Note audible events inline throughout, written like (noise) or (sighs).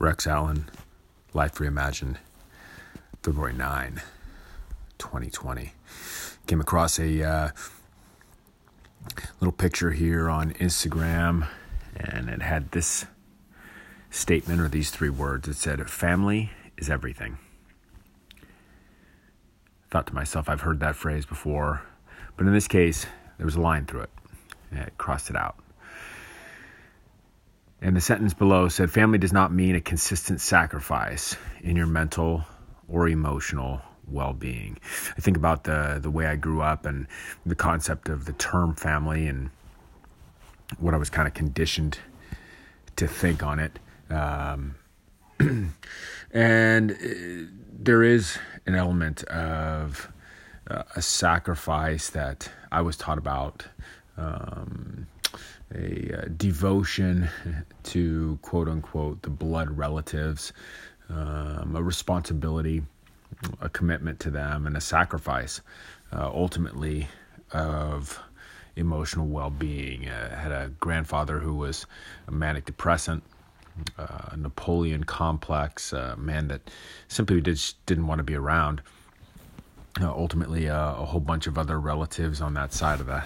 Rex Allen, Life Reimagined, February 9, 2020. Came across a uh, little picture here on Instagram, and it had this statement or these three words. It said, Family is everything. Thought to myself, I've heard that phrase before, but in this case, there was a line through it, and it crossed it out. And the sentence below said, Family does not mean a consistent sacrifice in your mental or emotional well being. I think about the, the way I grew up and the concept of the term family and what I was kind of conditioned to think on it. Um, (clears throat) and uh, there is an element of uh, a sacrifice that I was taught about. Um, a uh, devotion (laughs) to quote unquote the blood relatives, um, a responsibility, a commitment to them, and a sacrifice uh, ultimately of emotional well being. Uh, had a grandfather who was a manic depressant. Uh, Napoleon complex, a man that simply just didn't want to be around. Uh, ultimately, uh, a whole bunch of other relatives on that side of the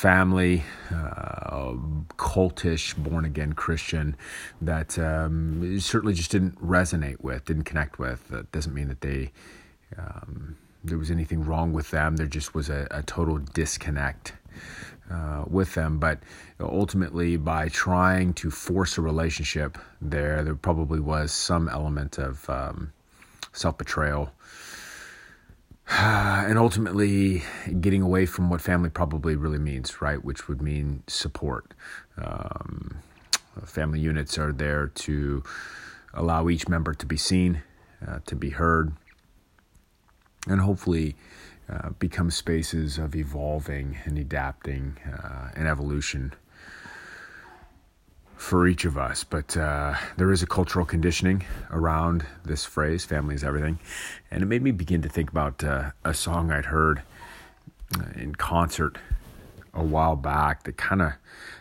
family, uh, cultish, born again Christian that um, certainly just didn't resonate with, didn't connect with. That doesn't mean that they um, there was anything wrong with them. There just was a, a total disconnect uh, with them. But ultimately, by trying to force a relationship there, there probably was some element of um, self betrayal (sighs) and ultimately getting away from what family probably really means, right? Which would mean support. Um, family units are there to allow each member to be seen, uh, to be heard, and hopefully uh, become spaces of evolving and adapting uh, and evolution for each of us, but uh, there is a cultural conditioning around this phrase, family is everything. And it made me begin to think about uh, a song I'd heard uh, in concert a while back that kind of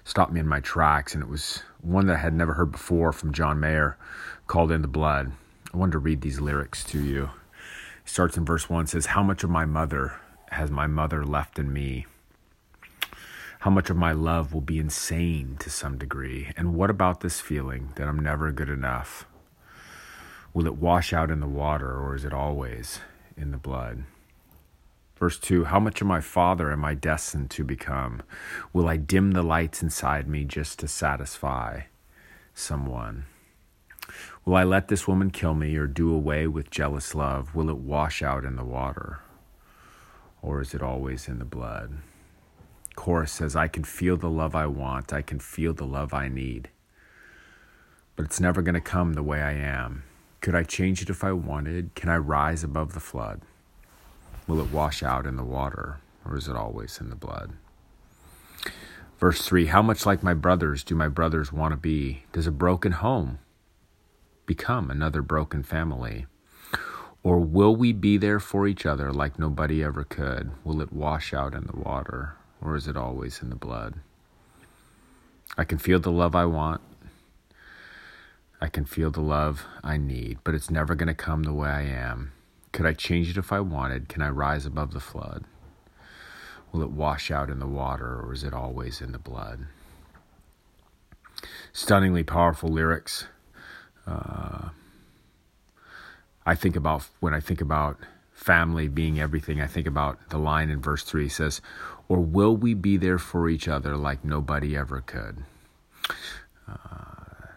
stopped me in my tracks. And it was one that I had never heard before from John Mayer called In the Blood. I wanted to read these lyrics to you. It starts in verse 1 says, How much of my mother has my mother left in me? How much of my love will be insane to some degree? And what about this feeling that I'm never good enough? Will it wash out in the water or is it always in the blood? Verse 2 How much of my father am I destined to become? Will I dim the lights inside me just to satisfy someone? Will I let this woman kill me or do away with jealous love? Will it wash out in the water? Or is it always in the blood? Chorus says, I can feel the love I want, I can feel the love I need. But it's never going to come the way I am. Could I change it if I wanted? Can I rise above the flood? Will it wash out in the water, or is it always in the blood? Verse 3 How much like my brothers do my brothers want to be? Does a broken home become another broken family? Or will we be there for each other like nobody ever could? Will it wash out in the water? Or is it always in the blood? I can feel the love I want. I can feel the love I need, but it's never going to come the way I am. Could I change it if I wanted? Can I rise above the flood? Will it wash out in the water, or is it always in the blood? Stunningly powerful lyrics. Uh, I think about when I think about family being everything, I think about the line in verse 3 says, Or will we be there for each other like nobody ever could? Uh,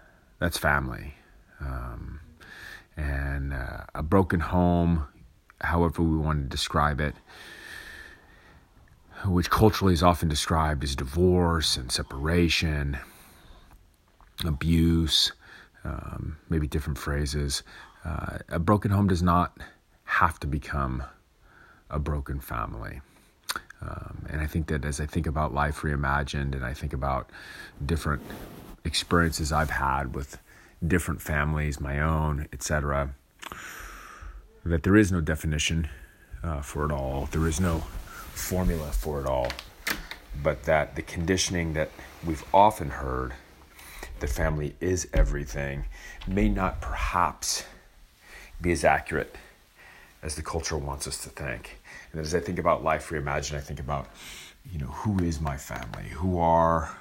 that's family. Um, and uh, a broken home, however we want to describe it, which culturally is often described as divorce and separation, abuse, um, maybe different phrases. Uh, a broken home does not have to become a broken family. Um, and I think that as I think about life reimagined and I think about different experiences I've had with different families, my own, etc., that there is no definition uh, for it all. There is no formula for it all. But that the conditioning that we've often heard that family is everything may not perhaps be as accurate as the culture wants us to think. And as I think about life reimagined, I think about, you know, who is my family? Who are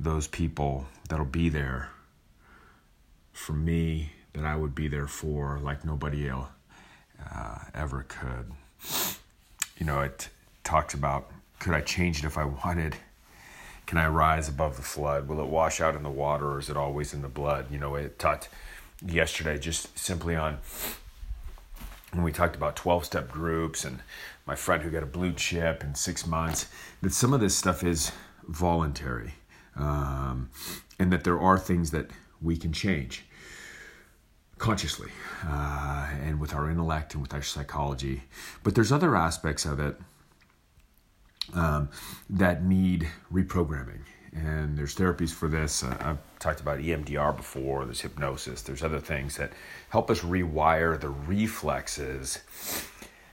those people that'll be there for me that I would be there for like nobody else uh, ever could. You know, it talks about could I change it if I wanted? Can I rise above the flood? Will it wash out in the water or is it always in the blood? You know, it talked yesterday just simply on when we talked about 12 step groups and my friend who got a blue chip in six months, that some of this stuff is voluntary um, and that there are things that we can change consciously uh, and with our intellect and with our psychology. But there's other aspects of it um, that need reprogramming. And there's therapies for this. Uh, I've talked about EMDR before, there's hypnosis, there's other things that help us rewire the reflexes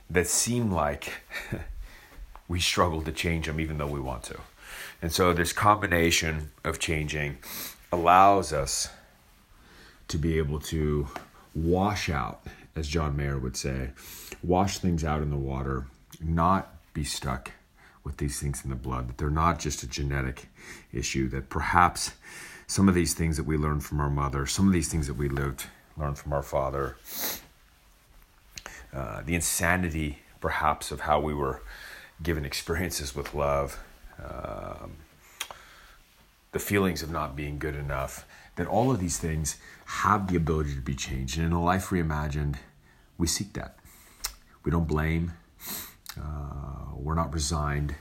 that seem like (laughs) we struggle to change them even though we want to. And so this combination of changing allows us to be able to wash out, as John Mayer would say, wash things out in the water, not be stuck with these things in the blood, that they're not just a genetic issue, that perhaps some of these things that we learned from our mother, some of these things that we lived, learned from our father, uh, the insanity perhaps of how we were given experiences with love, um, the feelings of not being good enough, that all of these things have the ability to be changed. And in a life reimagined, we seek that. We don't blame, uh, we're not resigned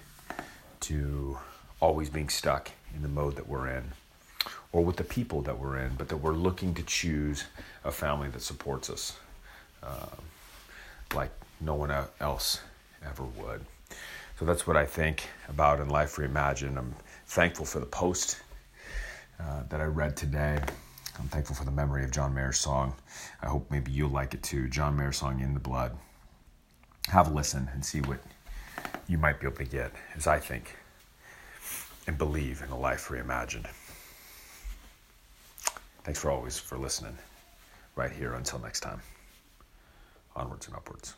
to always being stuck in the mode that we're in or with the people that we're in, but that we're looking to choose a family that supports us uh, like no one else ever would. So that's what I think about in Life Reimagined. I'm thankful for the post uh, that I read today. I'm thankful for the memory of John Mayer's song. I hope maybe you'll like it too. John Mayer's song In the Blood have a listen and see what you might be able to get, as I think, and believe in a life reimagined. Thanks for always for listening right here. Until next time, onwards and upwards.